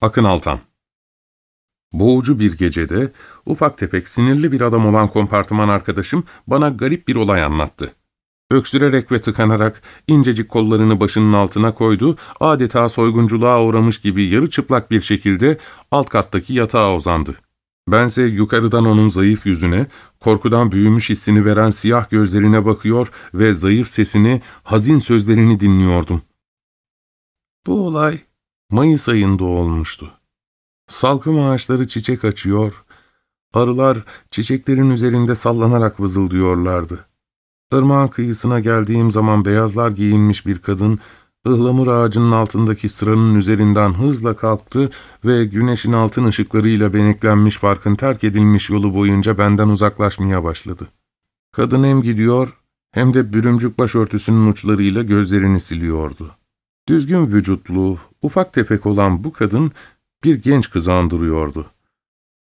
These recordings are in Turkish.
Akın Altan Boğucu bir gecede ufak tefek sinirli bir adam olan kompartıman arkadaşım bana garip bir olay anlattı. Öksürerek ve tıkanarak incecik kollarını başının altına koydu, adeta soygunculuğa uğramış gibi yarı çıplak bir şekilde alt kattaki yatağa uzandı. Bense yukarıdan onun zayıf yüzüne, korkudan büyümüş hissini veren siyah gözlerine bakıyor ve zayıf sesini, hazin sözlerini dinliyordum. Bu olay Mayıs ayında olmuştu. Salkım ağaçları çiçek açıyor, arılar çiçeklerin üzerinde sallanarak vızıldıyorlardı. Irmağın kıyısına geldiğim zaman beyazlar giyinmiş bir kadın, ıhlamur ağacının altındaki sıranın üzerinden hızla kalktı ve güneşin altın ışıklarıyla beneklenmiş parkın terk edilmiş yolu boyunca benden uzaklaşmaya başladı. Kadın hem gidiyor hem de bürümcük başörtüsünün uçlarıyla gözlerini siliyordu. Düzgün vücutlu, ufak tefek olan bu kadın bir genç kızı andırıyordu.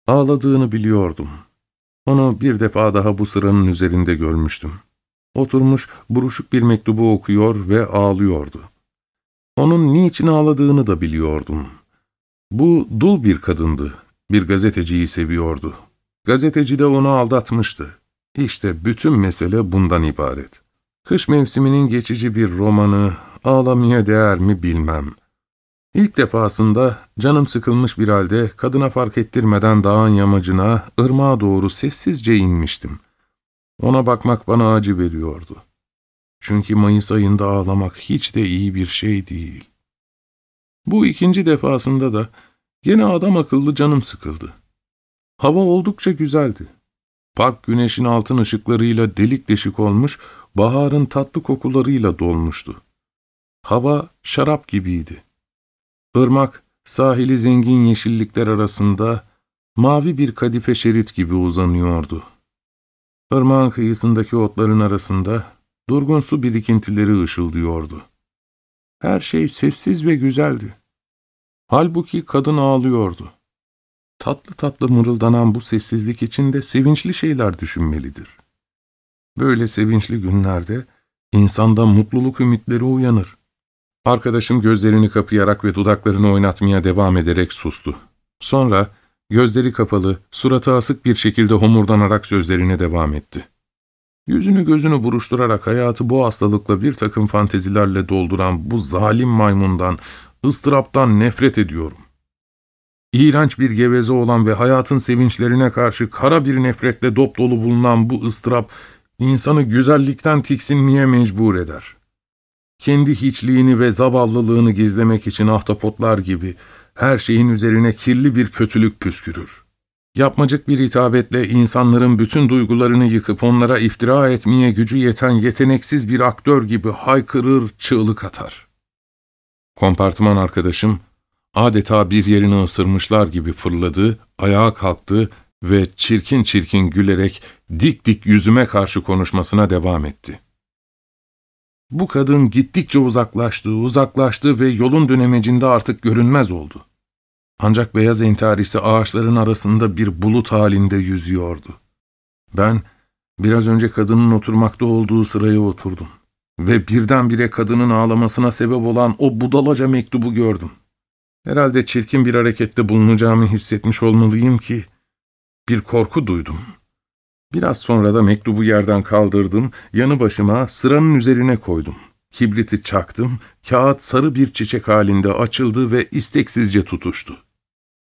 Ağladığını biliyordum. Onu bir defa daha bu sıranın üzerinde görmüştüm. Oturmuş buruşuk bir mektubu okuyor ve ağlıyordu. Onun niçin ağladığını da biliyordum. Bu dul bir kadındı. Bir gazeteciyi seviyordu. Gazeteci de onu aldatmıştı. İşte bütün mesele bundan ibaret. Kış mevsiminin geçici bir romanı, ağlamaya değer mi bilmem. İlk defasında canım sıkılmış bir halde kadına fark ettirmeden dağın yamacına, ırmağa doğru sessizce inmiştim. Ona bakmak bana acı veriyordu. Çünkü Mayıs ayında ağlamak hiç de iyi bir şey değil. Bu ikinci defasında da gene adam akıllı canım sıkıldı. Hava oldukça güzeldi. Park güneşin altın ışıklarıyla delik deşik olmuş, baharın tatlı kokularıyla dolmuştu. Hava şarap gibiydi. Irmak, sahili zengin yeşillikler arasında mavi bir kadife şerit gibi uzanıyordu. Irmağın kıyısındaki otların arasında durgun su birikintileri ışıldıyordu. Her şey sessiz ve güzeldi. Halbuki kadın ağlıyordu. Tatlı tatlı mırıldanan bu sessizlik içinde sevinçli şeyler düşünmelidir. Böyle sevinçli günlerde insanda mutluluk ümitleri uyanır. Arkadaşım gözlerini kapayarak ve dudaklarını oynatmaya devam ederek sustu. Sonra gözleri kapalı, suratı asık bir şekilde homurdanarak sözlerine devam etti. Yüzünü gözünü buruşturarak hayatı bu hastalıkla bir takım fantezilerle dolduran bu zalim maymundan, ıstıraptan nefret ediyorum. İğrenç bir geveze olan ve hayatın sevinçlerine karşı kara bir nefretle dop dolu bulunan bu ıstırap, insanı güzellikten tiksinmeye mecbur eder. Kendi hiçliğini ve zavallılığını gizlemek için ahtapotlar gibi her şeyin üzerine kirli bir kötülük püskürür. Yapmacık bir hitabetle insanların bütün duygularını yıkıp onlara iftira etmeye gücü yeten yeteneksiz bir aktör gibi haykırır, çığlık atar. Kompartıman arkadaşım adeta bir yerini ısırmışlar gibi fırladı, ayağa kalktı ve çirkin çirkin gülerek dik dik yüzüme karşı konuşmasına devam etti. Bu kadın gittikçe uzaklaştı, uzaklaştı ve yolun dönemecinde artık görünmez oldu. Ancak beyaz entarisi ağaçların arasında bir bulut halinde yüzüyordu. Ben biraz önce kadının oturmakta olduğu sıraya oturdum ve birdenbire kadının ağlamasına sebep olan o budalaca mektubu gördüm. Herhalde çirkin bir harekette bulunacağımı hissetmiş olmalıyım ki bir korku duydum. Biraz sonra da mektubu yerden kaldırdım, yanı başıma sıranın üzerine koydum. Kibriti çaktım, kağıt sarı bir çiçek halinde açıldı ve isteksizce tutuştu.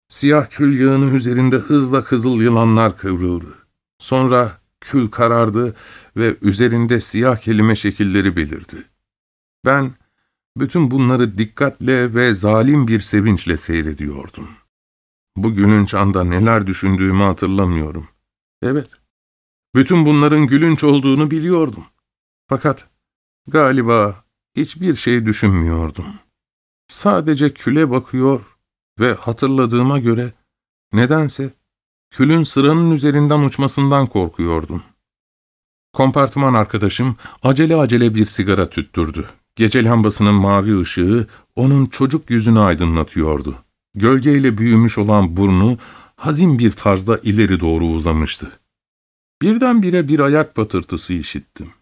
Siyah kül yağının üzerinde hızla kızıl yılanlar kıvrıldı. Sonra kül karardı ve üzerinde siyah kelime şekilleri belirdi. Ben bütün bunları dikkatle ve zalim bir sevinçle seyrediyordum. Bugünün çanda neler düşündüğümü hatırlamıyorum. Evet, bütün bunların gülünç olduğunu biliyordum. Fakat Galiba hiçbir şey düşünmüyordum. Sadece küle bakıyor ve hatırladığıma göre nedense külün sıranın üzerinden uçmasından korkuyordum. Kompartıman arkadaşım acele acele bir sigara tüttürdü. Gece lambasının mavi ışığı onun çocuk yüzünü aydınlatıyordu. Gölgeyle büyümüş olan burnu hazin bir tarzda ileri doğru uzamıştı. Birdenbire bir ayak patırtısı işittim.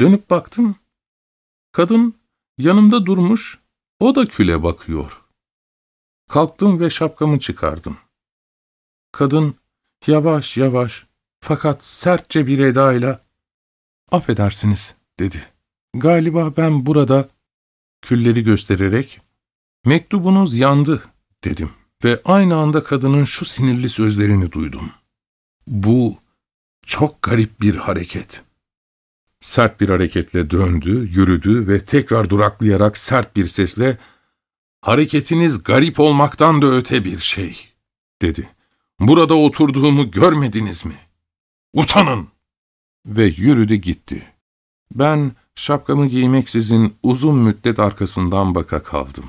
Dönüp baktım. Kadın yanımda durmuş, o da küle bakıyor. Kalktım ve şapkamı çıkardım. Kadın yavaş yavaş fakat sertçe bir edayla ''Affedersiniz'' dedi. ''Galiba ben burada'' külleri göstererek ''Mektubunuz yandı'' dedim ve aynı anda kadının şu sinirli sözlerini duydum. Bu çok garip bir hareket. Sert bir hareketle döndü, yürüdü ve tekrar duraklayarak sert bir sesle ''Hareketiniz garip olmaktan da öte bir şey.'' dedi. ''Burada oturduğumu görmediniz mi? Utanın!'' Ve yürüdü gitti. Ben şapkamı giymeksizin uzun müddet arkasından baka kaldım.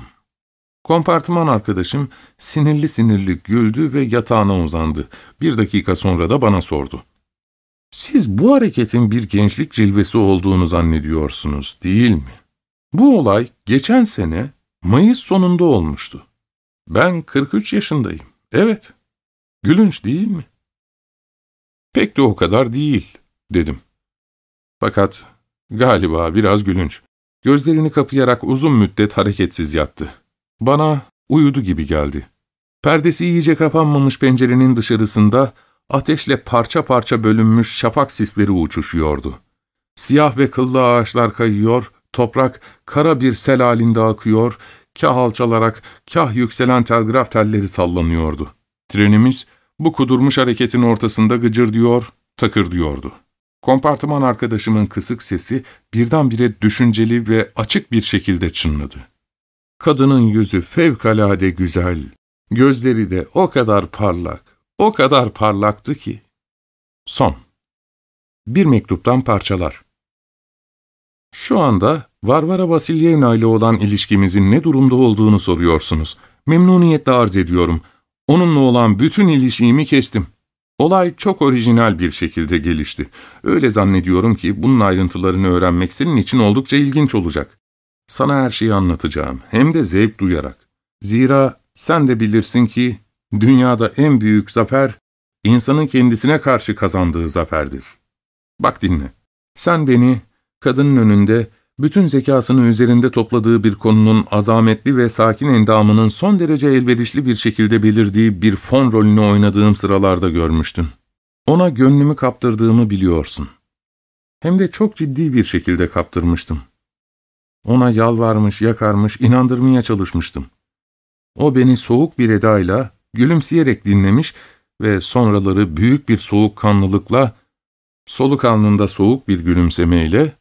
Kompartıman arkadaşım sinirli sinirli güldü ve yatağına uzandı. Bir dakika sonra da bana sordu. Siz bu hareketin bir gençlik cilvesi olduğunu zannediyorsunuz, değil mi? Bu olay geçen sene Mayıs sonunda olmuştu. Ben 43 yaşındayım. Evet. Gülünç değil mi? Pek de o kadar değil, dedim. Fakat galiba biraz gülünç. Gözlerini kapayarak uzun müddet hareketsiz yattı. Bana uyudu gibi geldi. Perdesi iyice kapanmamış pencerenin dışarısında ateşle parça parça bölünmüş şapak sisleri uçuşuyordu. Siyah ve kıllı ağaçlar kayıyor, toprak kara bir sel halinde akıyor, kah alçalarak kah yükselen telgraf telleri sallanıyordu. Trenimiz bu kudurmuş hareketin ortasında gıcırdıyor, takırdıyordu. Kompartıman arkadaşımın kısık sesi birdenbire düşünceli ve açık bir şekilde çınladı. Kadının yüzü fevkalade güzel, gözleri de o kadar parlak, o kadar parlaktı ki. Son. Bir mektuptan parçalar. Şu anda Varvara Vasilyevna ile olan ilişkimizin ne durumda olduğunu soruyorsunuz. Memnuniyetle arz ediyorum. Onunla olan bütün ilişkimi kestim. Olay çok orijinal bir şekilde gelişti. Öyle zannediyorum ki bunun ayrıntılarını öğrenmek senin için oldukça ilginç olacak. Sana her şeyi anlatacağım, hem de zevk duyarak. Zira sen de bilirsin ki, dünyada en büyük zafer, insanın kendisine karşı kazandığı zaferdir. Bak dinle, sen beni, kadının önünde, bütün zekasını üzerinde topladığı bir konunun azametli ve sakin endamının son derece elverişli bir şekilde belirdiği bir fon rolünü oynadığım sıralarda görmüştün. Ona gönlümü kaptırdığımı biliyorsun. Hem de çok ciddi bir şekilde kaptırmıştım. Ona yalvarmış, yakarmış, inandırmaya çalışmıştım. O beni soğuk bir edayla, gülümseyerek dinlemiş ve sonraları büyük bir soğukkanlılıkla, soluk alnında soğuk bir gülümsemeyle,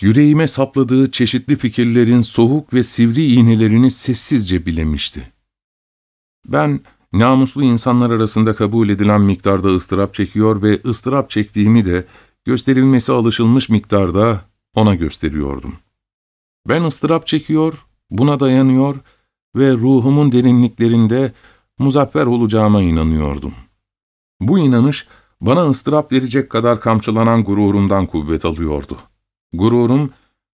yüreğime sapladığı çeşitli fikirlerin soğuk ve sivri iğnelerini sessizce bilemişti. Ben, namuslu insanlar arasında kabul edilen miktarda ıstırap çekiyor ve ıstırap çektiğimi de gösterilmesi alışılmış miktarda ona gösteriyordum.'' Ben ıstırap çekiyor, buna dayanıyor ve ruhumun derinliklerinde muzaffer olacağıma inanıyordum. Bu inanış bana ıstırap verecek kadar kamçılanan gururumdan kuvvet alıyordu. Gururum,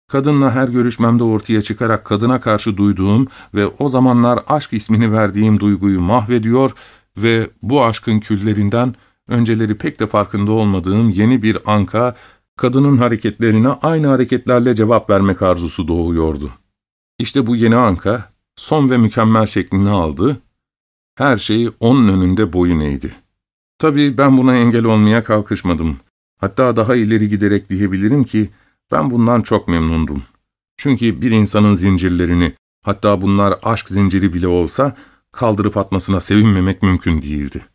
kadınla her görüşmemde ortaya çıkarak kadına karşı duyduğum ve o zamanlar aşk ismini verdiğim duyguyu mahvediyor ve bu aşkın küllerinden önceleri pek de farkında olmadığım yeni bir anka kadının hareketlerine aynı hareketlerle cevap vermek arzusu doğuyordu. İşte bu yeni anka, son ve mükemmel şeklini aldı, her şey onun önünde boyun eğdi. Tabii ben buna engel olmaya kalkışmadım. Hatta daha ileri giderek diyebilirim ki, ben bundan çok memnundum. Çünkü bir insanın zincirlerini, hatta bunlar aşk zinciri bile olsa, kaldırıp atmasına sevinmemek mümkün değildi.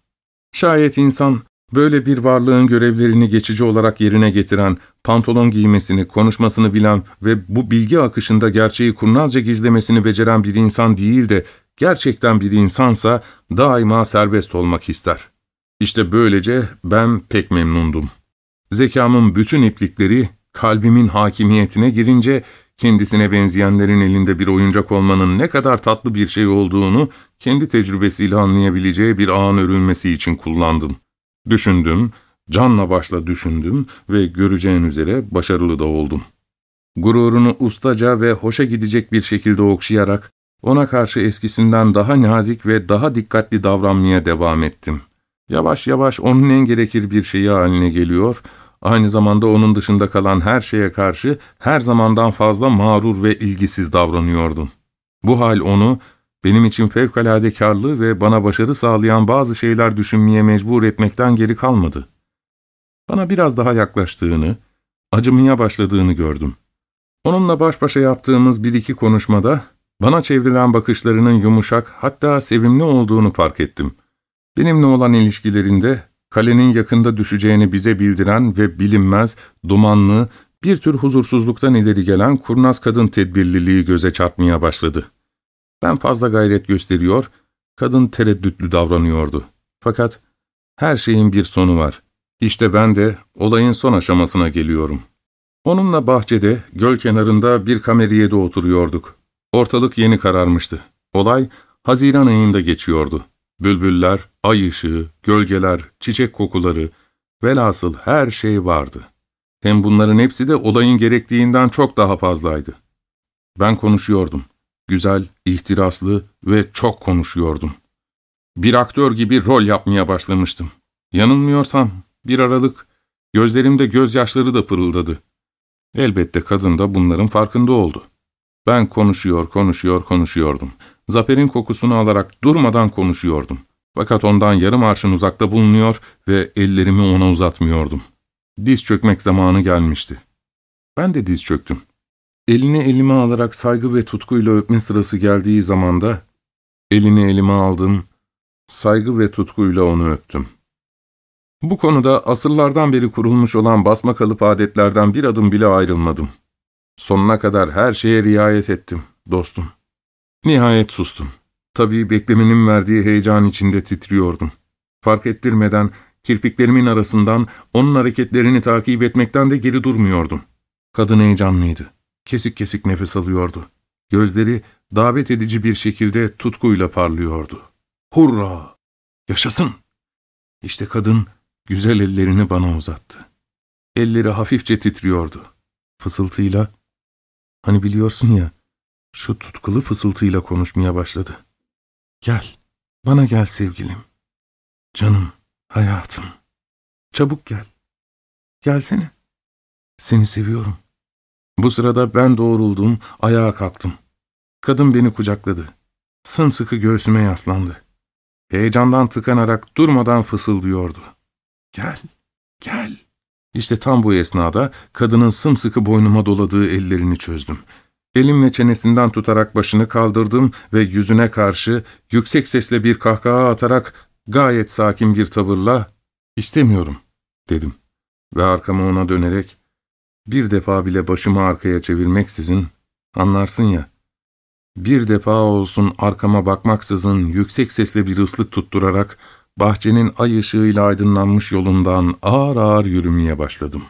Şayet insan Böyle bir varlığın görevlerini geçici olarak yerine getiren, pantolon giymesini, konuşmasını bilen ve bu bilgi akışında gerçeği kurnazca gizlemesini beceren bir insan değil de gerçekten bir insansa daima serbest olmak ister. İşte böylece ben pek memnundum. Zekamın bütün iplikleri kalbimin hakimiyetine girince kendisine benzeyenlerin elinde bir oyuncak olmanın ne kadar tatlı bir şey olduğunu kendi tecrübesiyle anlayabileceği bir ağın örülmesi için kullandım. Düşündüm, canla başla düşündüm ve göreceğin üzere başarılı da oldum. Gururunu ustaca ve hoşa gidecek bir şekilde okşayarak ona karşı eskisinden daha nazik ve daha dikkatli davranmaya devam ettim. Yavaş yavaş onun en gerekir bir şeyi haline geliyor, aynı zamanda onun dışında kalan her şeye karşı her zamandan fazla mağrur ve ilgisiz davranıyordum. Bu hal onu benim için fevkalade karlı ve bana başarı sağlayan bazı şeyler düşünmeye mecbur etmekten geri kalmadı. Bana biraz daha yaklaştığını, acımaya başladığını gördüm. Onunla baş başa yaptığımız bir iki konuşmada bana çevrilen bakışlarının yumuşak hatta sevimli olduğunu fark ettim. Benimle olan ilişkilerinde kalenin yakında düşeceğini bize bildiren ve bilinmez, dumanlı, bir tür huzursuzluktan ileri gelen kurnaz kadın tedbirliliği göze çarpmaya başladı. Ben fazla gayret gösteriyor, kadın tereddütlü davranıyordu. Fakat her şeyin bir sonu var. İşte ben de olayın son aşamasına geliyorum. Onunla bahçede, göl kenarında bir kameriyede oturuyorduk. Ortalık yeni kararmıştı. Olay Haziran ayında geçiyordu. Bülbüller, ay ışığı, gölgeler, çiçek kokuları, velhasıl her şey vardı. Hem bunların hepsi de olayın gerektiğinden çok daha fazlaydı. Ben konuşuyordum. Güzel, ihtiraslı ve çok konuşuyordum. Bir aktör gibi rol yapmaya başlamıştım. Yanılmıyorsam bir aralık gözlerimde gözyaşları da pırıldadı. Elbette kadın da bunların farkında oldu. Ben konuşuyor, konuşuyor, konuşuyordum. Zaferin kokusunu alarak durmadan konuşuyordum. Fakat ondan yarım arşın uzakta bulunuyor ve ellerimi ona uzatmıyordum. Diz çökmek zamanı gelmişti. Ben de diz çöktüm. Elini elime alarak saygı ve tutkuyla öpme sırası geldiği zamanda, elini elime aldım, saygı ve tutkuyla onu öptüm. Bu konuda asırlardan beri kurulmuş olan basma kalıp adetlerden bir adım bile ayrılmadım. Sonuna kadar her şeye riayet ettim, dostum. Nihayet sustum. Tabii beklemenin verdiği heyecan içinde titriyordum. Fark ettirmeden kirpiklerimin arasından onun hareketlerini takip etmekten de geri durmuyordum. Kadın heyecanlıydı. Kesik kesik nefes alıyordu. Gözleri davet edici bir şekilde tutkuyla parlıyordu. Hurra! Yaşasın! İşte kadın güzel ellerini bana uzattı. Elleri hafifçe titriyordu. Fısıltıyla, hani biliyorsun ya, şu tutkulu fısıltıyla konuşmaya başladı. Gel, bana gel sevgilim. Canım, hayatım. Çabuk gel. Gelsene. Seni seviyorum. Bu sırada ben doğruldum, ayağa kalktım. Kadın beni kucakladı. Sımsıkı göğsüme yaslandı. Heyecandan tıkanarak durmadan fısıldıyordu. Gel, gel. İşte tam bu esnada kadının sımsıkı boynuma doladığı ellerini çözdüm. Elimle çenesinden tutarak başını kaldırdım ve yüzüne karşı yüksek sesle bir kahkaha atarak gayet sakin bir tavırla ''İstemiyorum'' dedim. Ve arkama ona dönerek bir defa bile başımı arkaya çevirmeksizin anlarsın ya, bir defa olsun arkama bakmaksızın yüksek sesle bir ıslık tutturarak bahçenin ay ışığıyla aydınlanmış yolundan ağır ağır yürümeye başladım.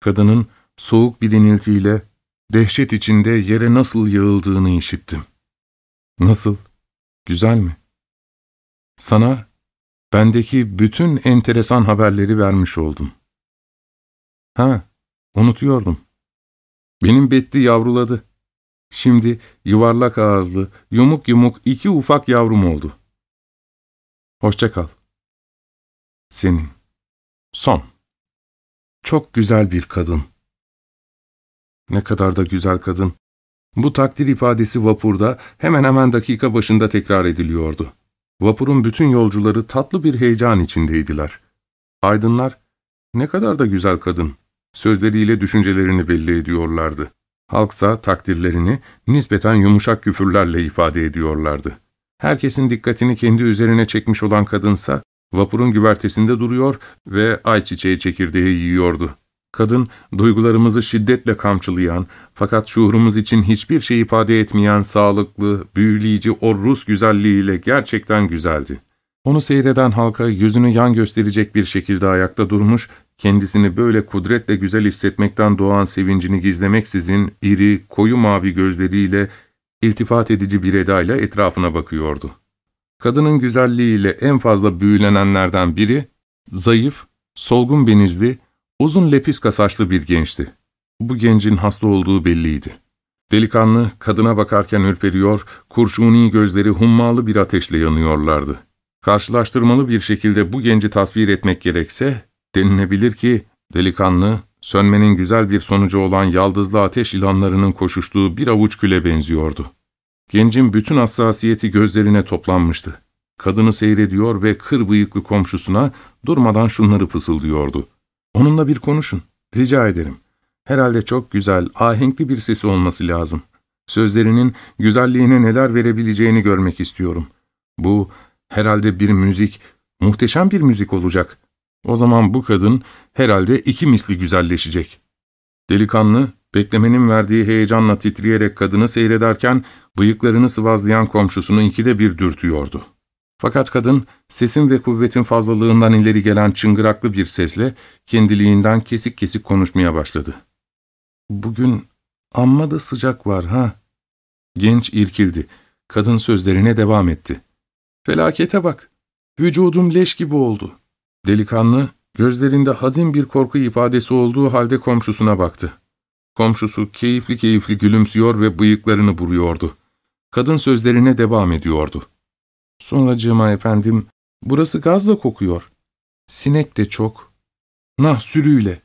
Kadının soğuk bir iniltiyle dehşet içinde yere nasıl yığıldığını işittim. Nasıl? Güzel mi? Sana bendeki bütün enteresan haberleri vermiş oldum. Ha, unutuyordum. Benim Betti yavruladı. Şimdi yuvarlak ağızlı, yumuk yumuk iki ufak yavrum oldu. Hoşça kal. Senin. Son. Çok güzel bir kadın. Ne kadar da güzel kadın. Bu takdir ifadesi vapurda hemen hemen dakika başında tekrar ediliyordu. Vapurun bütün yolcuları tatlı bir heyecan içindeydiler. Aydınlar, ne kadar da güzel kadın, sözleriyle düşüncelerini belli ediyorlardı. Halksa takdirlerini nispeten yumuşak küfürlerle ifade ediyorlardı. Herkesin dikkatini kendi üzerine çekmiş olan kadınsa, vapurun güvertesinde duruyor ve ayçiçeği çekirdeği yiyordu. Kadın, duygularımızı şiddetle kamçılayan, fakat şuurumuz için hiçbir şey ifade etmeyen sağlıklı, büyüleyici o Rus güzelliğiyle gerçekten güzeldi. Onu seyreden halka yüzünü yan gösterecek bir şekilde ayakta durmuş, kendisini böyle kudretle güzel hissetmekten doğan sevincini gizlemeksizin iri, koyu mavi gözleriyle iltifat edici bir edayla etrafına bakıyordu. Kadının güzelliğiyle en fazla büyülenenlerden biri, zayıf, solgun benizli, uzun lepiska saçlı bir gençti. Bu gencin hasta olduğu belliydi. Delikanlı kadına bakarken ürperiyor, kurşuni gözleri hummalı bir ateşle yanıyorlardı. Karşılaştırmalı bir şekilde bu genci tasvir etmek gerekse, denilebilir ki delikanlı, sönmenin güzel bir sonucu olan yaldızlı ateş ilanlarının koşuştuğu bir avuç küle benziyordu. Gencin bütün hassasiyeti gözlerine toplanmıştı. Kadını seyrediyor ve kır bıyıklı komşusuna durmadan şunları fısıldıyordu. Onunla bir konuşun, rica ederim. Herhalde çok güzel, ahenkli bir sesi olması lazım. Sözlerinin güzelliğine neler verebileceğini görmek istiyorum. Bu herhalde bir müzik, muhteşem bir müzik olacak. O zaman bu kadın herhalde iki misli güzelleşecek. Delikanlı, beklemenin verdiği heyecanla titreyerek kadını seyrederken bıyıklarını sıvazlayan komşusunu ikide bir dürtüyordu. Fakat kadın, sesin ve kuvvetin fazlalığından ileri gelen çıngıraklı bir sesle kendiliğinden kesik kesik konuşmaya başladı. ''Bugün amma da sıcak var ha?'' Genç irkildi. Kadın sözlerine devam etti. ''Felakete bak. Vücudum leş gibi oldu.'' Delikanlı, gözlerinde hazin bir korku ifadesi olduğu halde komşusuna baktı. Komşusu keyifli keyifli gülümsüyor ve bıyıklarını buruyordu. Kadın sözlerine devam ediyordu. Sonracığıma efendim, burası gazla kokuyor. Sinek de çok. Nah sürüyle.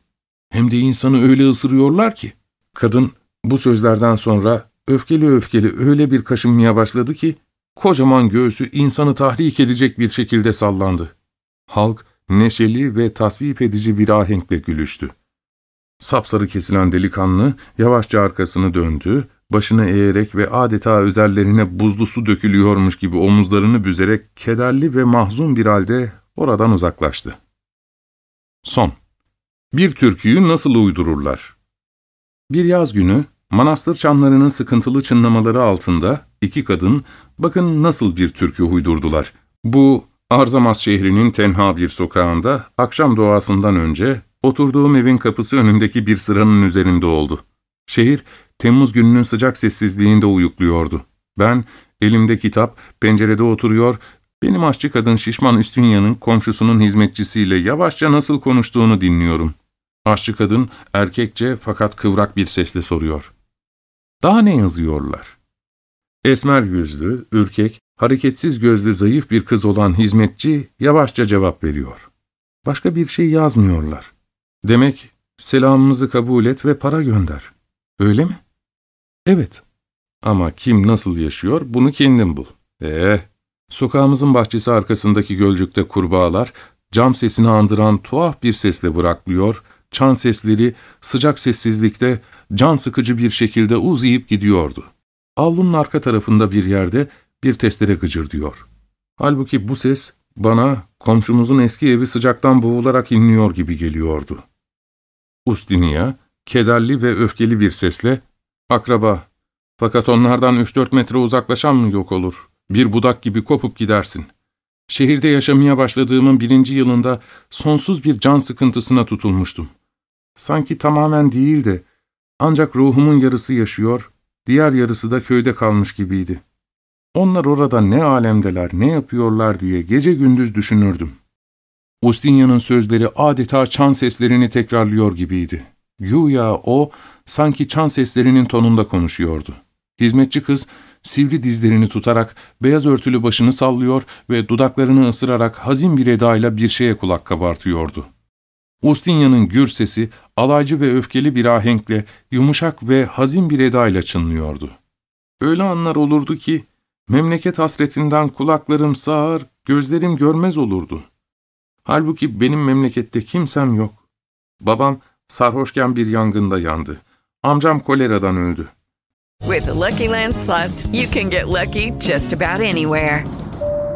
Hem de insanı öyle ısırıyorlar ki. Kadın bu sözlerden sonra öfkeli öfkeli öyle bir kaşınmaya başladı ki, kocaman göğsü insanı tahrik edecek bir şekilde sallandı. Halk neşeli ve tasvip edici bir ahenkle gülüştü. Sapsarı kesilen delikanlı yavaşça arkasını döndü, başını eğerek ve adeta üzerlerine buzlu su dökülüyormuş gibi omuzlarını büzerek kederli ve mahzun bir halde oradan uzaklaştı. Son Bir türküyü nasıl uydururlar? Bir yaz günü, manastır çanlarının sıkıntılı çınlamaları altında iki kadın, bakın nasıl bir türkü uydurdular. Bu, Arzamas şehrinin tenha bir sokağında, akşam doğasından önce, oturduğum evin kapısı önündeki bir sıranın üzerinde oldu. Şehir, Temmuz gününün sıcak sessizliğinde uyukluyordu. Ben, elimde kitap, pencerede oturuyor, benim aşçı kadın Şişman Üstünya'nın komşusunun hizmetçisiyle yavaşça nasıl konuştuğunu dinliyorum. Aşçı kadın, erkekçe fakat kıvrak bir sesle soruyor. Daha ne yazıyorlar? Esmer yüzlü, ürkek, hareketsiz gözlü zayıf bir kız olan hizmetçi yavaşça cevap veriyor. Başka bir şey yazmıyorlar. Demek selamımızı kabul et ve para gönder. Öyle mi? Evet. Ama kim nasıl yaşıyor bunu kendin bul. Ee, sokağımızın bahçesi arkasındaki gölcükte kurbağalar cam sesini andıran tuhaf bir sesle bıraklıyor, çan sesleri sıcak sessizlikte can sıkıcı bir şekilde uzayıp gidiyordu. Avlunun arka tarafında bir yerde bir testere gıcırdıyor. Halbuki bu ses bana komşumuzun eski evi sıcaktan boğularak inliyor gibi geliyordu. Ustinia, kederli ve öfkeli bir sesle, ''Akraba, fakat onlardan üç dört metre uzaklaşan mı yok olur? Bir budak gibi kopup gidersin. Şehirde yaşamaya başladığımın birinci yılında sonsuz bir can sıkıntısına tutulmuştum. Sanki tamamen değil de, ancak ruhumun yarısı yaşıyor, diğer yarısı da köyde kalmış gibiydi. Onlar orada ne alemdeler, ne yapıyorlar diye gece gündüz düşünürdüm. Ustinya'nın sözleri adeta çan seslerini tekrarlıyor gibiydi. Güya o, sanki çan seslerinin tonunda konuşuyordu. Hizmetçi kız, sivri dizlerini tutarak beyaz örtülü başını sallıyor ve dudaklarını ısırarak hazin bir edayla bir şeye kulak kabartıyordu. Ustinya'nın gür sesi, alaycı ve öfkeli bir ahenkle, yumuşak ve hazin bir edayla çınlıyordu. Öyle anlar olurdu ki, memleket hasretinden kulaklarım sağır, gözlerim görmez olurdu. Halbuki benim memlekette kimsem yok. Babam sarhoşken bir yangında yandı. Amcam koleradan öldü. With the Lucky Land slots, you can get lucky just about anywhere.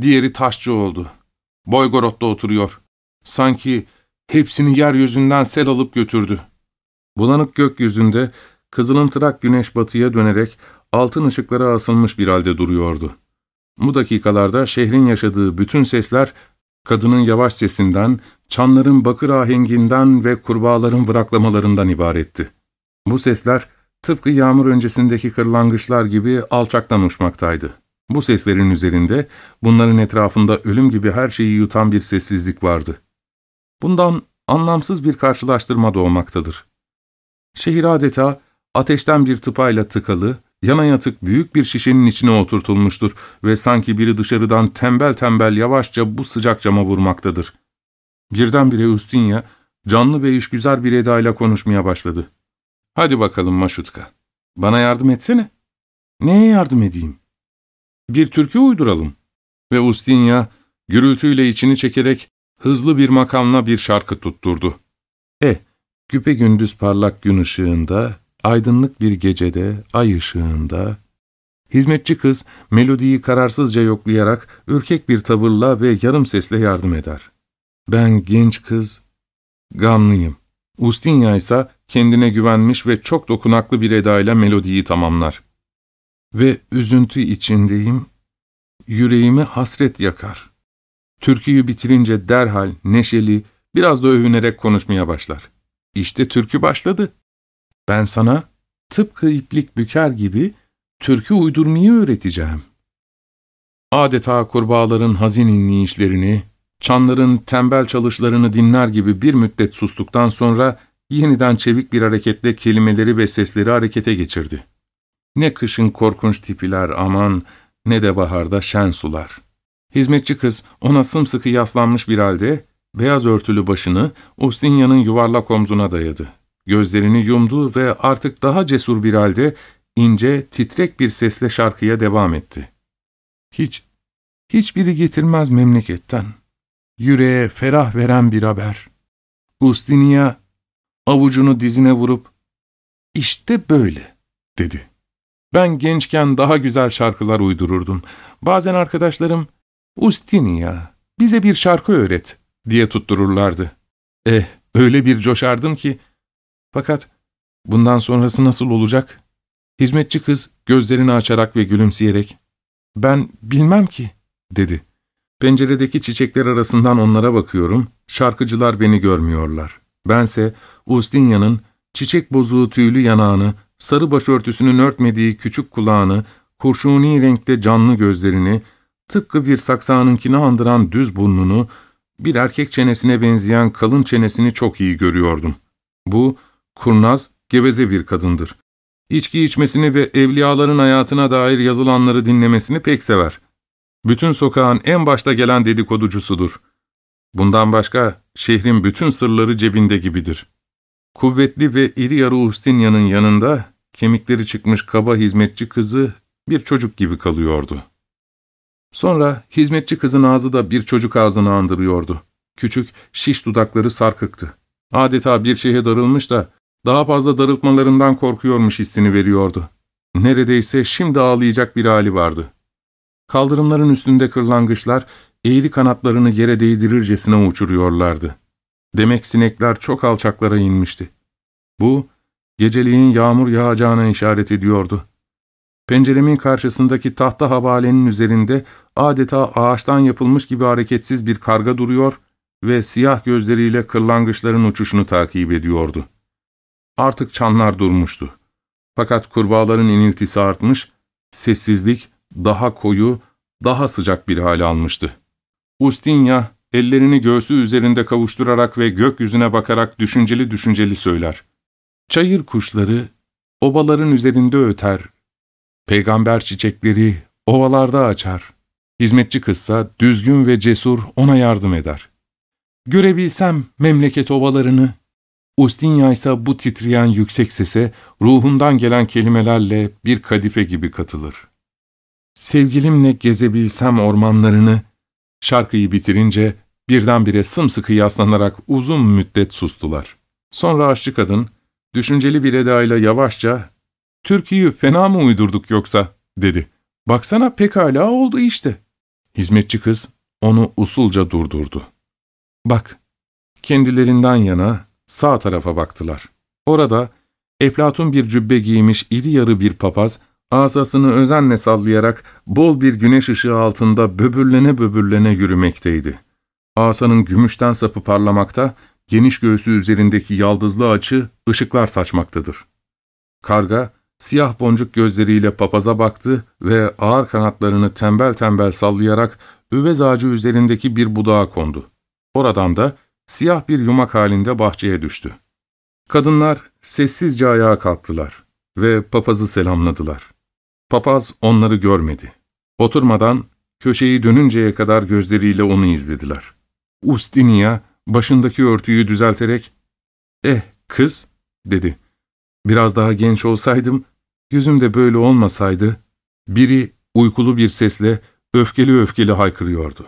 Diğeri taşçı oldu. Boygorot'ta oturuyor. Sanki hepsini yeryüzünden sel alıp götürdü. Bulanık gökyüzünde kızılımtırak güneş batıya dönerek altın ışıklara asılmış bir halde duruyordu. Bu dakikalarda şehrin yaşadığı bütün sesler kadının yavaş sesinden, çanların bakır ahenginden ve kurbağaların vıraklamalarından ibaretti. Bu sesler tıpkı yağmur öncesindeki kırlangıçlar gibi alçaktan uçmaktaydı. Bu seslerin üzerinde bunların etrafında ölüm gibi her şeyi yutan bir sessizlik vardı. Bundan anlamsız bir karşılaştırma doğmaktadır. Şehir adeta ateşten bir tıpayla tıkalı, yana yatık büyük bir şişenin içine oturtulmuştur ve sanki biri dışarıdan tembel tembel yavaşça bu sıcak cama vurmaktadır. Birdenbire Ustinya, canlı ve işgüzar bir edayla konuşmaya başladı. ''Hadi bakalım Maşutka, bana yardım etsene.'' ''Neye yardım edeyim?'' ''Bir türkü uyduralım.'' Ve Ustinya, gürültüyle içini çekerek hızlı bir makamla bir şarkı tutturdu. E, güpe gündüz parlak gün ışığında, aydınlık bir gecede, ay ışığında, hizmetçi kız melodiyi kararsızca yoklayarak ürkek bir tavırla ve yarım sesle yardım eder. Ben genç kız, gamlıyım. Ustinya ise kendine güvenmiş ve çok dokunaklı bir edayla melodiyi tamamlar. Ve üzüntü içindeyim, yüreğimi hasret yakar. Türküyü bitirince derhal neşeli, biraz da övünerek konuşmaya başlar. İşte türkü başladı. Ben sana tıpkı iplik büker gibi türkü uydurmayı öğreteceğim. Adeta kurbağaların hazin inleyişlerini, çanların tembel çalışlarını dinler gibi bir müddet sustuktan sonra yeniden çevik bir hareketle kelimeleri ve sesleri harekete geçirdi. Ne kışın korkunç tipiler aman, ne de baharda şen sular. Hizmetçi kız ona sımsıkı yaslanmış bir halde, beyaz örtülü başını Ustinya'nın yuvarlak omzuna dayadı. Gözlerini yumdu ve artık daha cesur bir halde ince, titrek bir sesle şarkıya devam etti. Hiç, hiçbiri getirmez memleketten. Yüreğe ferah veren bir haber. Ustinya avucunu dizine vurup, işte böyle, dedi. Ben gençken daha güzel şarkılar uydururdum. Bazen arkadaşlarım, Ustinya, bize bir şarkı öğret, diye tuttururlardı. Eh, öyle bir coşardım ki. Fakat bundan sonrası nasıl olacak? Hizmetçi kız gözlerini açarak ve gülümseyerek, ben bilmem ki, dedi. Penceredeki çiçekler arasından onlara bakıyorum, şarkıcılar beni görmüyorlar. Bense Ustinya'nın çiçek bozuğu tüylü yanağını, sarı başörtüsünün örtmediği küçük kulağını, kurşuni renkte canlı gözlerini, tıpkı bir saksağınınkini andıran düz burnunu, bir erkek çenesine benzeyen kalın çenesini çok iyi görüyordum. Bu, kurnaz, geveze bir kadındır. İçki içmesini ve evliyaların hayatına dair yazılanları dinlemesini pek sever. Bütün sokağın en başta gelen dedikoducusudur. Bundan başka şehrin bütün sırları cebinde gibidir. Kuvvetli ve iri yarı Ustinya'nın yanında kemikleri çıkmış kaba hizmetçi kızı bir çocuk gibi kalıyordu. Sonra hizmetçi kızın ağzı da bir çocuk ağzını andırıyordu. Küçük, şiş dudakları sarkıktı. Adeta bir şeye darılmış da daha fazla darıltmalarından korkuyormuş hissini veriyordu. Neredeyse şimdi ağlayacak bir hali vardı. Kaldırımların üstünde kırlangıçlar eğri kanatlarını yere değdirircesine uçuruyorlardı. Demek sinekler çok alçaklara inmişti. Bu, geceliğin yağmur yağacağına işaret ediyordu. Penceremin karşısındaki tahta havalenin üzerinde adeta ağaçtan yapılmış gibi hareketsiz bir karga duruyor ve siyah gözleriyle kırlangıçların uçuşunu takip ediyordu. Artık çanlar durmuştu. Fakat kurbağaların iniltisi artmış, sessizlik daha koyu, daha sıcak bir hale almıştı. Ustinya, ellerini göğsü üzerinde kavuşturarak ve gökyüzüne bakarak düşünceli düşünceli söyler. Çayır kuşları obaların üzerinde öter. Peygamber çiçekleri ovalarda açar. Hizmetçi kızsa düzgün ve cesur ona yardım eder. Görebilsem memleket ovalarını, Ustinya ise bu titreyen yüksek sese ruhundan gelen kelimelerle bir kadife gibi katılır. Sevgilimle gezebilsem ormanlarını, şarkıyı bitirince birdenbire sımsıkı yaslanarak uzun müddet sustular. Sonra aşçı kadın, düşünceli bir edayla yavaşça, ''Türküyü fena mı uydurduk yoksa?'' dedi. ''Baksana pekala oldu işte.'' Hizmetçi kız onu usulca durdurdu. ''Bak, kendilerinden yana sağ tarafa baktılar. Orada Eflatun bir cübbe giymiş iri yarı bir papaz, asasını özenle sallayarak bol bir güneş ışığı altında böbürlene böbürlene yürümekteydi. Asanın gümüşten sapı parlamakta, geniş göğsü üzerindeki yaldızlı açı ışıklar saçmaktadır. Karga, siyah boncuk gözleriyle papaza baktı ve ağır kanatlarını tembel tembel sallayarak üvez ağacı üzerindeki bir budağa kondu. Oradan da siyah bir yumak halinde bahçeye düştü. Kadınlar sessizce ayağa kalktılar ve papazı selamladılar. Papaz onları görmedi. Oturmadan köşeyi dönünceye kadar gözleriyle onu izlediler. Ustinia başındaki örtüyü düzelterek ''Eh kız'' dedi. ''Biraz daha genç olsaydım, yüzüm de böyle olmasaydı.'' Biri uykulu bir sesle öfkeli öfkeli haykırıyordu.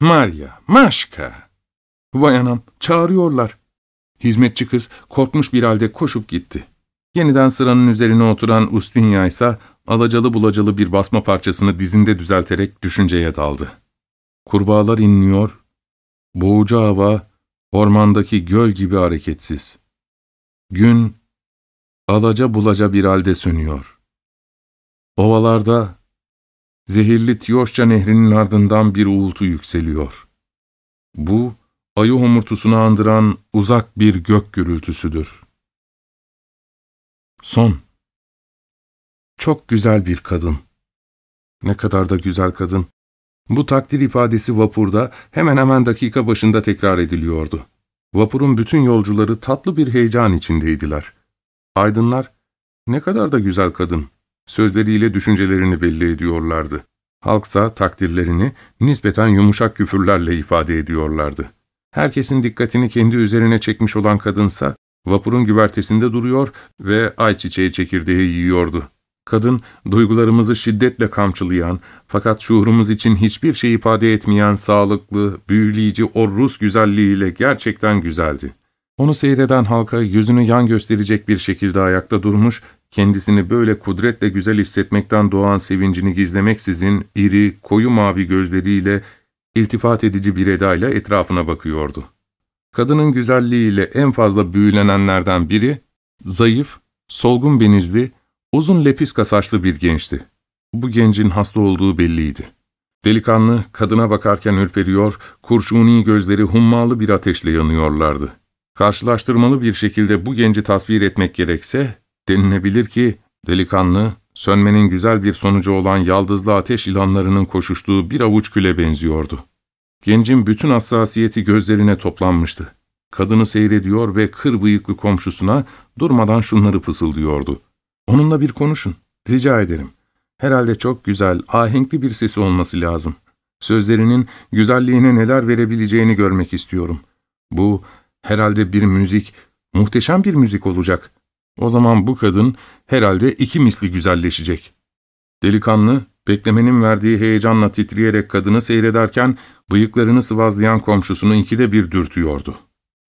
''Maria, Maşka!'' Vay anam, çağırıyorlar. Hizmetçi kız korkmuş bir halde koşup gitti. Yeniden sıranın üzerine oturan Ustinya ise alacalı bulacalı bir basma parçasını dizinde düzelterek düşünceye daldı. Kurbağalar inliyor, boğucu hava ormandaki göl gibi hareketsiz. Gün alaca bulaca bir halde sönüyor. Ovalarda zehirli Tiyoşça nehrinin ardından bir uğultu yükseliyor. Bu, ayı homurtusunu andıran uzak bir gök gürültüsüdür. Son Çok güzel bir kadın. Ne kadar da güzel kadın. Bu takdir ifadesi vapurda hemen hemen dakika başında tekrar ediliyordu. Vapurun bütün yolcuları tatlı bir heyecan içindeydiler. Aydınlar, ne kadar da güzel kadın, sözleriyle düşüncelerini belli ediyorlardı. Halksa takdirlerini nispeten yumuşak küfürlerle ifade ediyorlardı. Herkesin dikkatini kendi üzerine çekmiş olan kadınsa, vapurun güvertesinde duruyor ve ayçiçeği çekirdeği yiyordu. Kadın, duygularımızı şiddetle kamçılayan, fakat şuurumuz için hiçbir şey ifade etmeyen sağlıklı, büyüleyici o Rus güzelliğiyle gerçekten güzeldi. Onu seyreden halka yüzünü yan gösterecek bir şekilde ayakta durmuş, kendisini böyle kudretle güzel hissetmekten doğan sevincini gizlemeksizin iri, koyu mavi gözleriyle iltifat edici bir edayla etrafına bakıyordu. Kadının güzelliğiyle en fazla büyülenenlerden biri, zayıf, solgun benizli, uzun lepiska saçlı bir gençti. Bu gencin hasta olduğu belliydi. Delikanlı, kadına bakarken ürperiyor, kurşuni gözleri hummalı bir ateşle yanıyorlardı. Karşılaştırmalı bir şekilde bu genci tasvir etmek gerekse, denilebilir ki, delikanlı, Sönmenin güzel bir sonucu olan yaldızlı ateş ilanlarının koşuştuğu bir avuç küle benziyordu. Gencin bütün hassasiyeti gözlerine toplanmıştı. Kadını seyrediyor ve kır bıyıklı komşusuna durmadan şunları fısıldıyordu. Onunla bir konuşun, rica ederim. Herhalde çok güzel, ahenkli bir sesi olması lazım. Sözlerinin güzelliğine neler verebileceğini görmek istiyorum. Bu herhalde bir müzik, muhteşem bir müzik olacak. O zaman bu kadın herhalde iki misli güzelleşecek. Delikanlı, beklemenin verdiği heyecanla titreyerek kadını seyrederken bıyıklarını sıvazlayan komşusunu ikide bir dürtüyordu.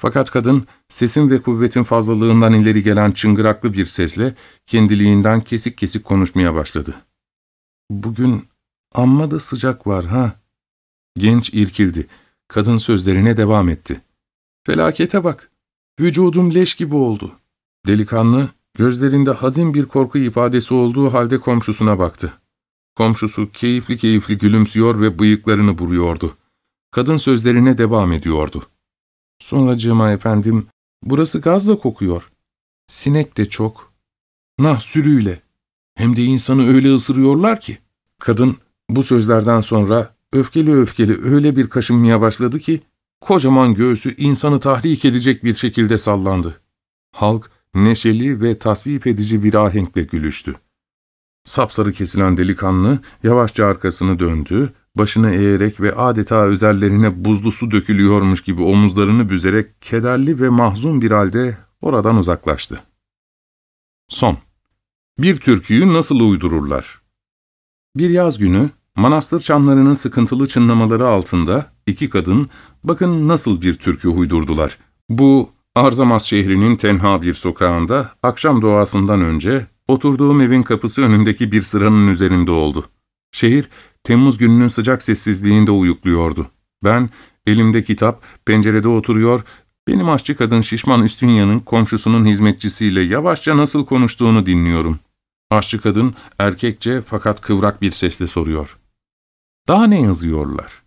Fakat kadın, sesin ve kuvvetin fazlalığından ileri gelen çıngıraklı bir sesle kendiliğinden kesik kesik konuşmaya başladı. ''Bugün amma da sıcak var ha?'' Genç irkildi. Kadın sözlerine devam etti. ''Felakete bak. Vücudum leş gibi oldu. Delikanlı, gözlerinde hazin bir korku ifadesi olduğu halde komşusuna baktı. Komşusu keyifli keyifli gülümsüyor ve bıyıklarını buruyordu. Kadın sözlerine devam ediyordu. Sonracığıma efendim, burası gazla kokuyor. Sinek de çok. Nah sürüyle. Hem de insanı öyle ısırıyorlar ki. Kadın, Bu sözlerden sonra öfkeli öfkeli öyle bir kaşınmaya başladı ki, kocaman göğsü insanı tahrik edecek bir şekilde sallandı. Halk neşeli ve tasvip edici bir ahenkle gülüştü. Sapsarı kesilen delikanlı yavaşça arkasını döndü, başını eğerek ve adeta üzerlerine buzlu su dökülüyormuş gibi omuzlarını büzerek kederli ve mahzun bir halde oradan uzaklaştı. Son Bir türküyü nasıl uydururlar? Bir yaz günü, manastır çanlarının sıkıntılı çınlamaları altında iki kadın, bakın nasıl bir türkü uydurdular. Bu, Arzamas şehrinin tenha bir sokağında, akşam doğasından önce, oturduğum evin kapısı önündeki bir sıranın üzerinde oldu. Şehir, Temmuz gününün sıcak sessizliğinde uyukluyordu. Ben, elimde kitap, pencerede oturuyor, benim aşçı kadın şişman Üstünya'nın komşusunun hizmetçisiyle yavaşça nasıl konuştuğunu dinliyorum. Aşçı kadın erkekçe fakat kıvrak bir sesle soruyor. Daha ne yazıyorlar?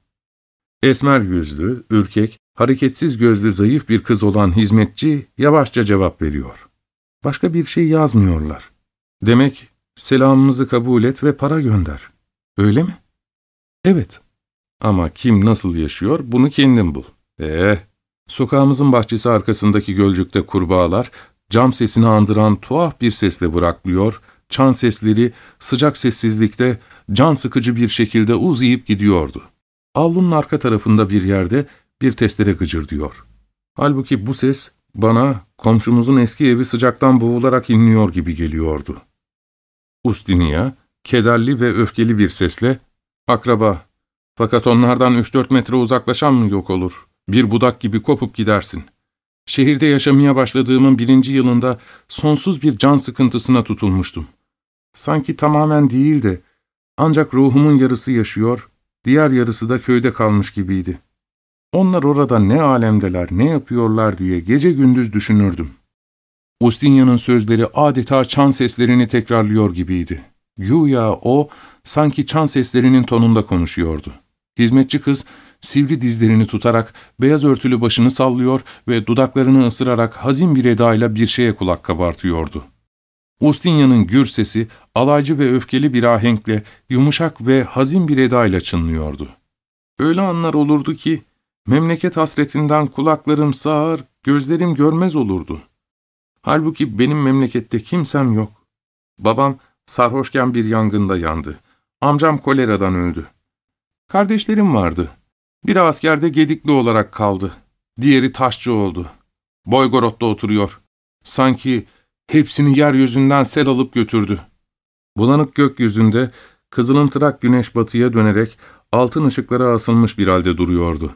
Esmer yüzlü, ürkek, hareketsiz gözlü zayıf bir kız olan hizmetçi yavaşça cevap veriyor. Başka bir şey yazmıyorlar. Demek selamımızı kabul et ve para gönder. Öyle mi? Evet. Ama kim nasıl yaşıyor bunu kendin bul. Eh, sokağımızın bahçesi arkasındaki gölcükte kurbağalar cam sesini andıran tuhaf bir sesle bıraklıyor, çan sesleri sıcak sessizlikte can sıkıcı bir şekilde uzayıp gidiyordu. Avlunun arka tarafında bir yerde bir testere gıcırdıyor. Halbuki bu ses bana komşumuzun eski evi sıcaktan boğularak inliyor gibi geliyordu. Ustinia, kederli ve öfkeli bir sesle, ''Akraba, fakat onlardan üç dört metre uzaklaşan mı yok olur? Bir budak gibi kopup gidersin. Şehirde yaşamaya başladığımın birinci yılında sonsuz bir can sıkıntısına tutulmuştum. Sanki tamamen değil de, ancak ruhumun yarısı yaşıyor, diğer yarısı da köyde kalmış gibiydi. Onlar orada ne alemdeler, ne yapıyorlar diye gece gündüz düşünürdüm. Ustinya'nın sözleri adeta çan seslerini tekrarlıyor gibiydi. Güya o, sanki çan seslerinin tonunda konuşuyordu. Hizmetçi kız, sivri dizlerini tutarak beyaz örtülü başını sallıyor ve dudaklarını ısırarak hazin bir edayla bir şeye kulak kabartıyordu. Ustinya'nın gür sesi, alaycı ve öfkeli bir ahenkle, yumuşak ve hazin bir edayla çınlıyordu. Öyle anlar olurdu ki, memleket hasretinden kulaklarım sağır, gözlerim görmez olurdu. Halbuki benim memlekette kimsem yok. Babam sarhoşken bir yangında yandı. Amcam koleradan öldü. Kardeşlerim vardı. Biri askerde gedikli olarak kaldı. Diğeri taşçı oldu. Boygorod'da oturuyor. Sanki hepsini yeryüzünden sel alıp götürdü. Bulanık gökyüzünde kızılımtırak güneş batıya dönerek altın ışıklara asılmış bir halde duruyordu.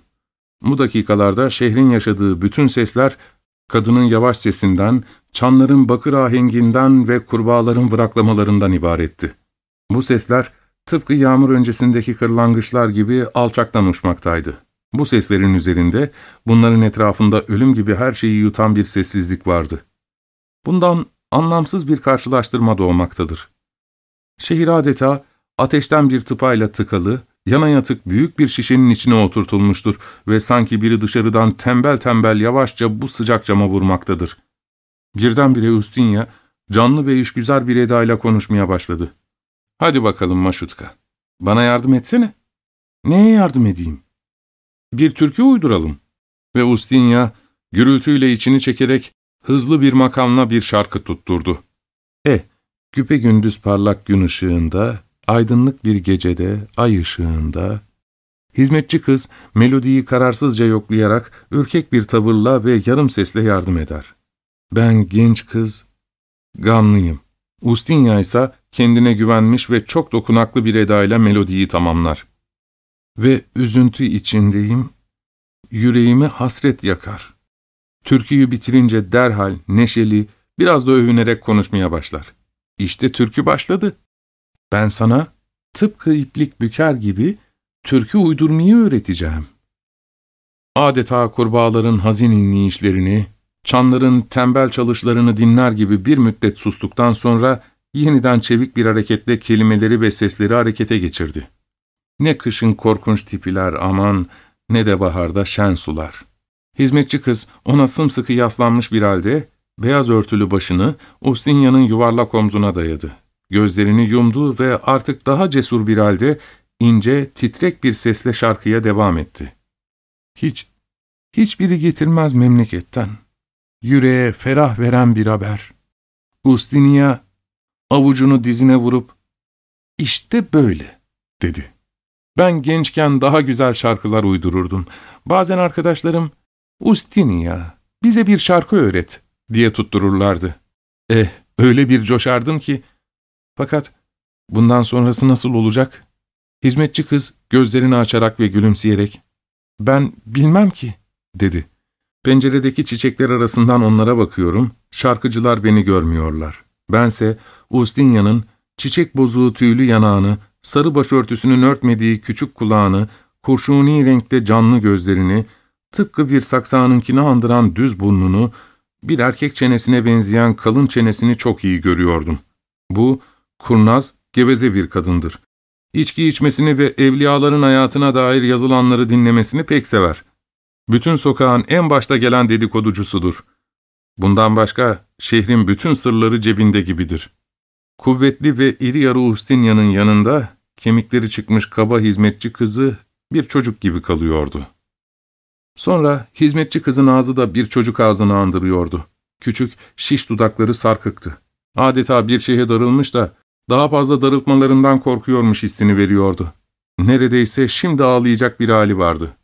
Bu dakikalarda şehrin yaşadığı bütün sesler kadının yavaş sesinden, çanların bakır ahenginden ve kurbağaların vıraklamalarından ibaretti. Bu sesler tıpkı yağmur öncesindeki kırlangıçlar gibi alçaktan uçmaktaydı. Bu seslerin üzerinde bunların etrafında ölüm gibi her şeyi yutan bir sessizlik vardı. Bundan anlamsız bir karşılaştırma doğmaktadır. Şehir adeta ateşten bir tıpayla tıkalı, yana yatık büyük bir şişenin içine oturtulmuştur ve sanki biri dışarıdan tembel tembel yavaşça bu sıcak cama vurmaktadır. Birdenbire Ustinya, canlı ve işgüzar bir edayla konuşmaya başladı. ''Hadi bakalım Maşutka, bana yardım etsene.'' ''Neye yardım edeyim?'' ''Bir türkü uyduralım.'' Ve Ustinya, gürültüyle içini çekerek hızlı bir makamla bir şarkı tutturdu. E, güpe gündüz parlak gün ışığında, aydınlık bir gecede, ay ışığında, hizmetçi kız melodiyi kararsızca yoklayarak ürkek bir tavırla ve yarım sesle yardım eder. Ben genç kız, gamlıyım. Ustinya ise kendine güvenmiş ve çok dokunaklı bir edayla melodiyi tamamlar. Ve üzüntü içindeyim, yüreğimi hasret yakar. Türküyü bitirince derhal, neşeli, biraz da övünerek konuşmaya başlar. İşte türkü başladı. Ben sana tıpkı iplik büker gibi türkü uydurmayı öğreteceğim. Adeta kurbağaların hazin inleyişlerini, çanların tembel çalışlarını dinler gibi bir müddet sustuktan sonra yeniden çevik bir hareketle kelimeleri ve sesleri harekete geçirdi. Ne kışın korkunç tipiler aman, ne de baharda şen sular. Hizmetçi kız ona sımsıkı yaslanmış bir halde, beyaz örtülü başını Ustinya'nın yuvarlak omzuna dayadı. Gözlerini yumdu ve artık daha cesur bir halde ince, titrek bir sesle şarkıya devam etti. Hiç, hiçbiri getirmez memleketten. Yüreğe ferah veren bir haber. Ustinia avucunu dizine vurup, işte böyle, dedi. Ben gençken daha güzel şarkılar uydururdum. Bazen arkadaşlarım, Ustinia, bize bir şarkı öğret, diye tuttururlardı. Eh, öyle bir coşardım ki. Fakat bundan sonrası nasıl olacak? Hizmetçi kız gözlerini açarak ve gülümseyerek, ben bilmem ki, dedi. Penceredeki çiçekler arasından onlara bakıyorum, şarkıcılar beni görmüyorlar. Bense Ustinya'nın çiçek bozuğu tüylü yanağını, sarı başörtüsünün örtmediği küçük kulağını, kurşuni renkte canlı gözlerini, tıpkı bir saksağınınkini andıran düz burnunu, bir erkek çenesine benzeyen kalın çenesini çok iyi görüyordum. Bu, kurnaz, geveze bir kadındır. İçki içmesini ve evliyaların hayatına dair yazılanları dinlemesini pek sever. Bütün sokağın en başta gelen dedikoducusudur. Bundan başka şehrin bütün sırları cebinde gibidir. Kuvvetli ve iri yarı Ustinya'nın yanında kemikleri çıkmış kaba hizmetçi kızı bir çocuk gibi kalıyordu. Sonra hizmetçi kızın ağzı da bir çocuk ağzını andırıyordu. Küçük, şiş dudakları sarkıktı. Adeta bir şeye darılmış da daha fazla darıltmalarından korkuyormuş hissini veriyordu. Neredeyse şimdi ağlayacak bir hali vardı.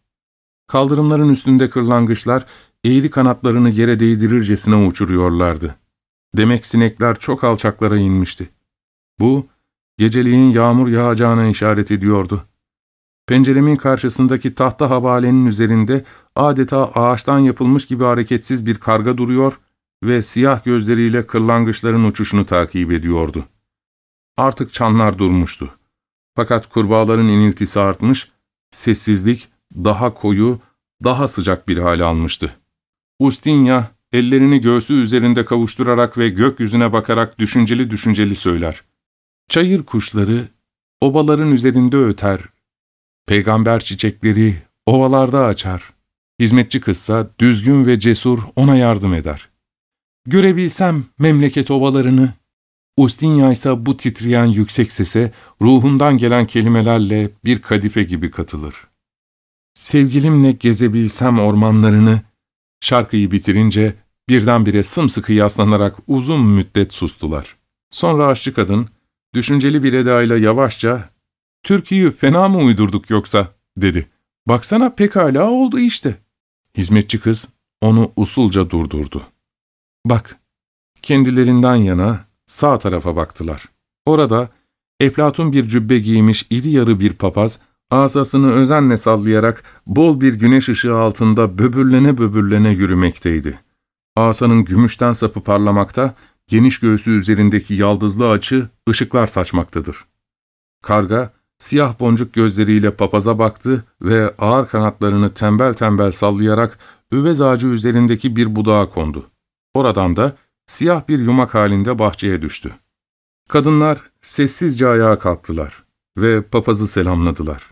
Kaldırımların üstünde kırlangıçlar eğri kanatlarını yere değdirircesine uçuruyorlardı. Demek sinekler çok alçaklara inmişti. Bu, geceliğin yağmur yağacağına işaret ediyordu. Penceremin karşısındaki tahta havalenin üzerinde adeta ağaçtan yapılmış gibi hareketsiz bir karga duruyor ve siyah gözleriyle kırlangıçların uçuşunu takip ediyordu. Artık çanlar durmuştu. Fakat kurbağaların iniltisi artmış, sessizlik daha koyu, daha sıcak bir hale almıştı. Ustinya, ellerini göğsü üzerinde kavuşturarak ve gökyüzüne bakarak düşünceli düşünceli söyler. Çayır kuşları, obaların üzerinde öter. Peygamber çiçekleri ovalarda açar. Hizmetçi kızsa düzgün ve cesur ona yardım eder. Görebilsem memleket ovalarını, Ustinya ise bu titreyen yüksek sese ruhundan gelen kelimelerle bir kadife gibi katılır. Sevgilimle gezebilsem ormanlarını, şarkıyı bitirince birdenbire sımsıkı yaslanarak uzun müddet sustular. Sonra aşçı kadın, düşünceli bir edayla yavaşça, ''Türküyü fena mı uydurduk yoksa?'' dedi. ''Baksana pekala oldu işte.'' Hizmetçi kız onu usulca durdurdu. ''Bak, kendilerinden yana sağ tarafa baktılar. Orada Eflatun bir cübbe giymiş iri yarı bir papaz, asasını özenle sallayarak bol bir güneş ışığı altında böbürlene böbürlene yürümekteydi. Asanın gümüşten sapı parlamakta, geniş göğsü üzerindeki yaldızlı açı ışıklar saçmaktadır. Karga, siyah boncuk gözleriyle papaza baktı ve ağır kanatlarını tembel tembel sallayarak üvez ağacı üzerindeki bir budağa kondu. Oradan da siyah bir yumak halinde bahçeye düştü. Kadınlar sessizce ayağa kalktılar ve papazı selamladılar.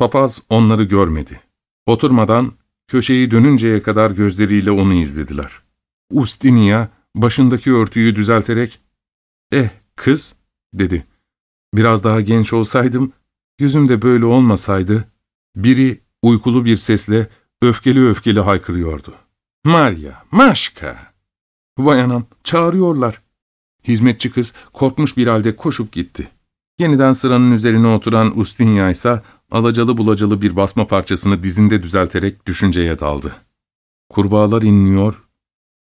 Papaz onları görmedi. Oturmadan köşeyi dönünceye kadar gözleriyle onu izlediler. Ustinia başındaki örtüyü düzelterek ''Eh kız'' dedi. ''Biraz daha genç olsaydım, yüzümde böyle olmasaydı.'' Biri uykulu bir sesle öfkeli öfkeli haykırıyordu. ''Maria, Maşka!'' Vay anam, çağırıyorlar. Hizmetçi kız korkmuş bir halde koşup gitti. Yeniden sıranın üzerine oturan Ustinya ise alacalı bulacalı bir basma parçasını dizinde düzelterek düşünceye daldı. Kurbağalar inliyor,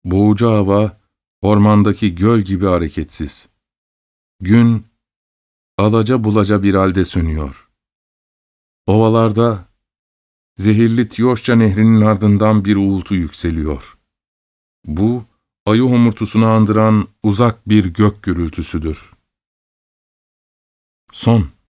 boğucu hava ormandaki göl gibi hareketsiz. Gün alaca bulaca bir halde sönüyor. Ovalarda zehirli Tiyoşça nehrinin ardından bir uğultu yükseliyor. Bu, ayı homurtusunu andıran uzak bir gök gürültüsüdür. Son